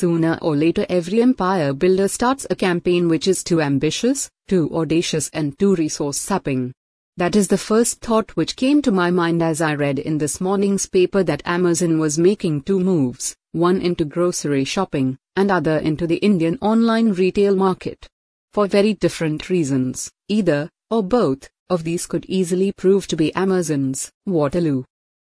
Sooner or later, every empire builder starts a campaign which is too ambitious, too audacious, and too resource sapping. That is the first thought which came to my mind as I read in this morning's paper that Amazon was making two moves one into grocery shopping, and other into the Indian online retail market. For very different reasons, either, or both, of these could easily prove to be Amazon's Waterloo.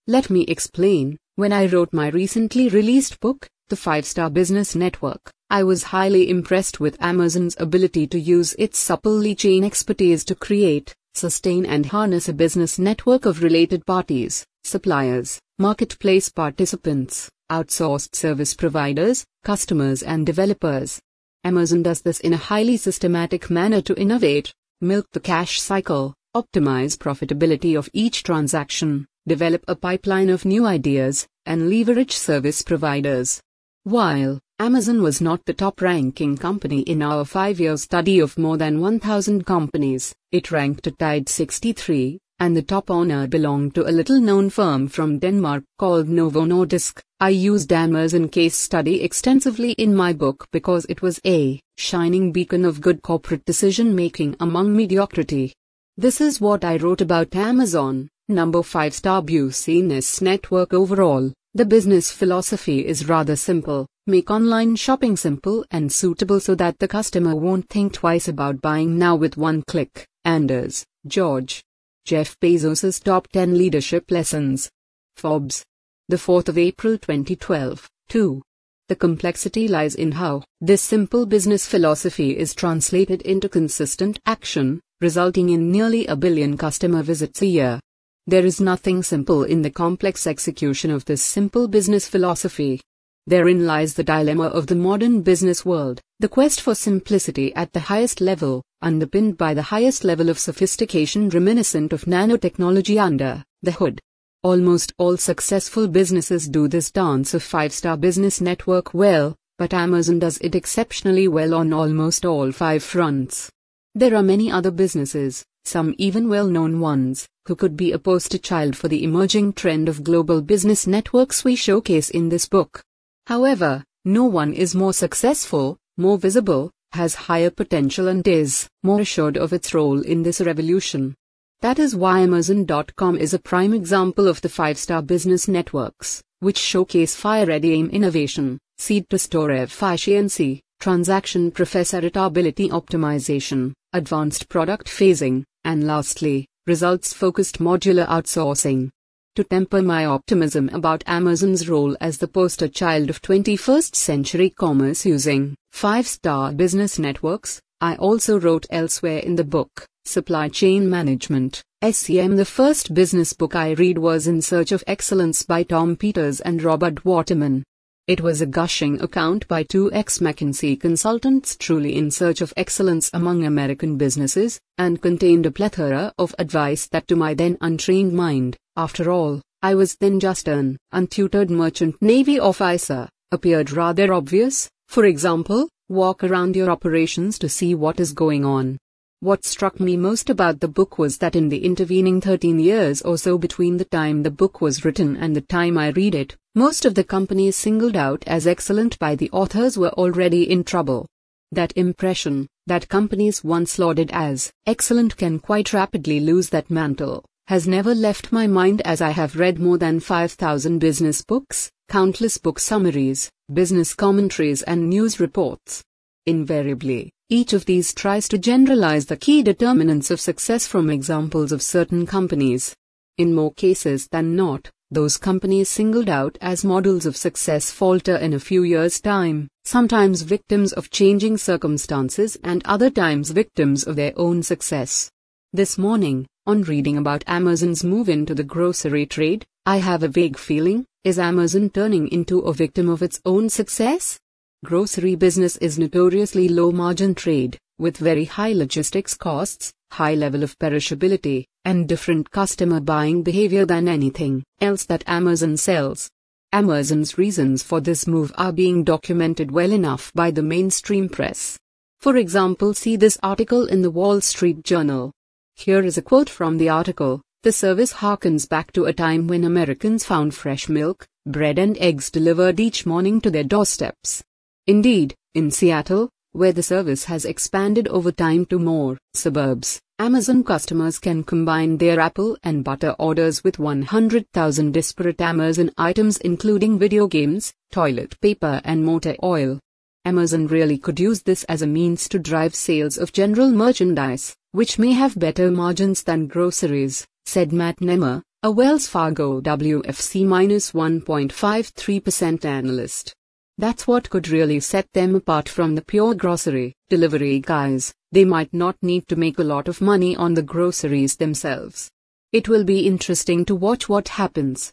Let me explain. When I wrote my recently released book, The 5 Star Business Network, I was highly impressed with Amazon's ability to use its supply chain expertise to create, sustain, and harness a business network of related parties, suppliers, marketplace participants, outsourced service providers, customers, and developers. Amazon does this in a highly systematic manner to innovate, milk the cash cycle, optimize profitability of each transaction, develop a pipeline of new ideas, and leverage service providers. While Amazon was not the top ranking company in our five year study of more than 1,000 companies, it ranked tied 63, and the top honor belonged to a little known firm from Denmark called Novo Nordisk. I used Amazon case study extensively in my book because it was a shining beacon of good corporate decision making among mediocrity. This is what I wrote about Amazon. Number 5 star Business Network overall. The business philosophy is rather simple. Make online shopping simple and suitable so that the customer won't think twice about buying now with one click. Anders, George. Jeff Bezos' Top 10 Leadership Lessons. Forbes. The 4th of April 2012. 2. The complexity lies in how this simple business philosophy is translated into consistent action, resulting in nearly a billion customer visits a year. There is nothing simple in the complex execution of this simple business philosophy. Therein lies the dilemma of the modern business world, the quest for simplicity at the highest level, underpinned by the highest level of sophistication reminiscent of nanotechnology under the hood. Almost all successful businesses do this dance of five star business network well, but Amazon does it exceptionally well on almost all five fronts. There are many other businesses, some even well known ones, who could be a poster child for the emerging trend of global business networks we showcase in this book. However, no one is more successful, more visible, has higher potential, and is more assured of its role in this revolution. That is why Amazon.com is a prime example of the five star business networks, which showcase fire ready aim innovation, seed to store efficiency, transaction profitability optimization, advanced product phasing, and lastly, results focused modular outsourcing. To temper my optimism about Amazon's role as the poster child of 21st century commerce using five star business networks, I also wrote elsewhere in the book, Supply Chain Management, SCM. The first business book I read was In Search of Excellence by Tom Peters and Robert Waterman. It was a gushing account by two ex McKinsey consultants truly in search of excellence among American businesses, and contained a plethora of advice that to my then untrained mind, after all, I was then just an untutored merchant navy officer, appeared rather obvious. For example, walk around your operations to see what is going on. What struck me most about the book was that in the intervening 13 years or so between the time the book was written and the time I read it, most of the companies singled out as excellent by the authors were already in trouble. That impression, that companies once lauded as excellent can quite rapidly lose that mantle, has never left my mind as I have read more than 5,000 business books, countless book summaries, business commentaries, and news reports. Invariably, each of these tries to generalize the key determinants of success from examples of certain companies. In more cases than not, those companies singled out as models of success falter in a few years' time, sometimes victims of changing circumstances and other times victims of their own success. This morning, on reading about Amazon's move into the grocery trade, I have a vague feeling is Amazon turning into a victim of its own success? Grocery business is notoriously low margin trade, with very high logistics costs, high level of perishability, and different customer buying behavior than anything else that Amazon sells. Amazon's reasons for this move are being documented well enough by the mainstream press. For example, see this article in the Wall Street Journal. Here is a quote from the article The service harkens back to a time when Americans found fresh milk, bread, and eggs delivered each morning to their doorsteps. Indeed, in Seattle, where the service has expanded over time to more suburbs, Amazon customers can combine their apple and butter orders with 100,000 disparate Amazon items including video games, toilet paper and motor oil. Amazon really could use this as a means to drive sales of general merchandise, which may have better margins than groceries, said Matt Nemer, a Wells Fargo WFC 1.53% analyst. That's what could really set them apart from the pure grocery delivery guys. They might not need to make a lot of money on the groceries themselves. It will be interesting to watch what happens.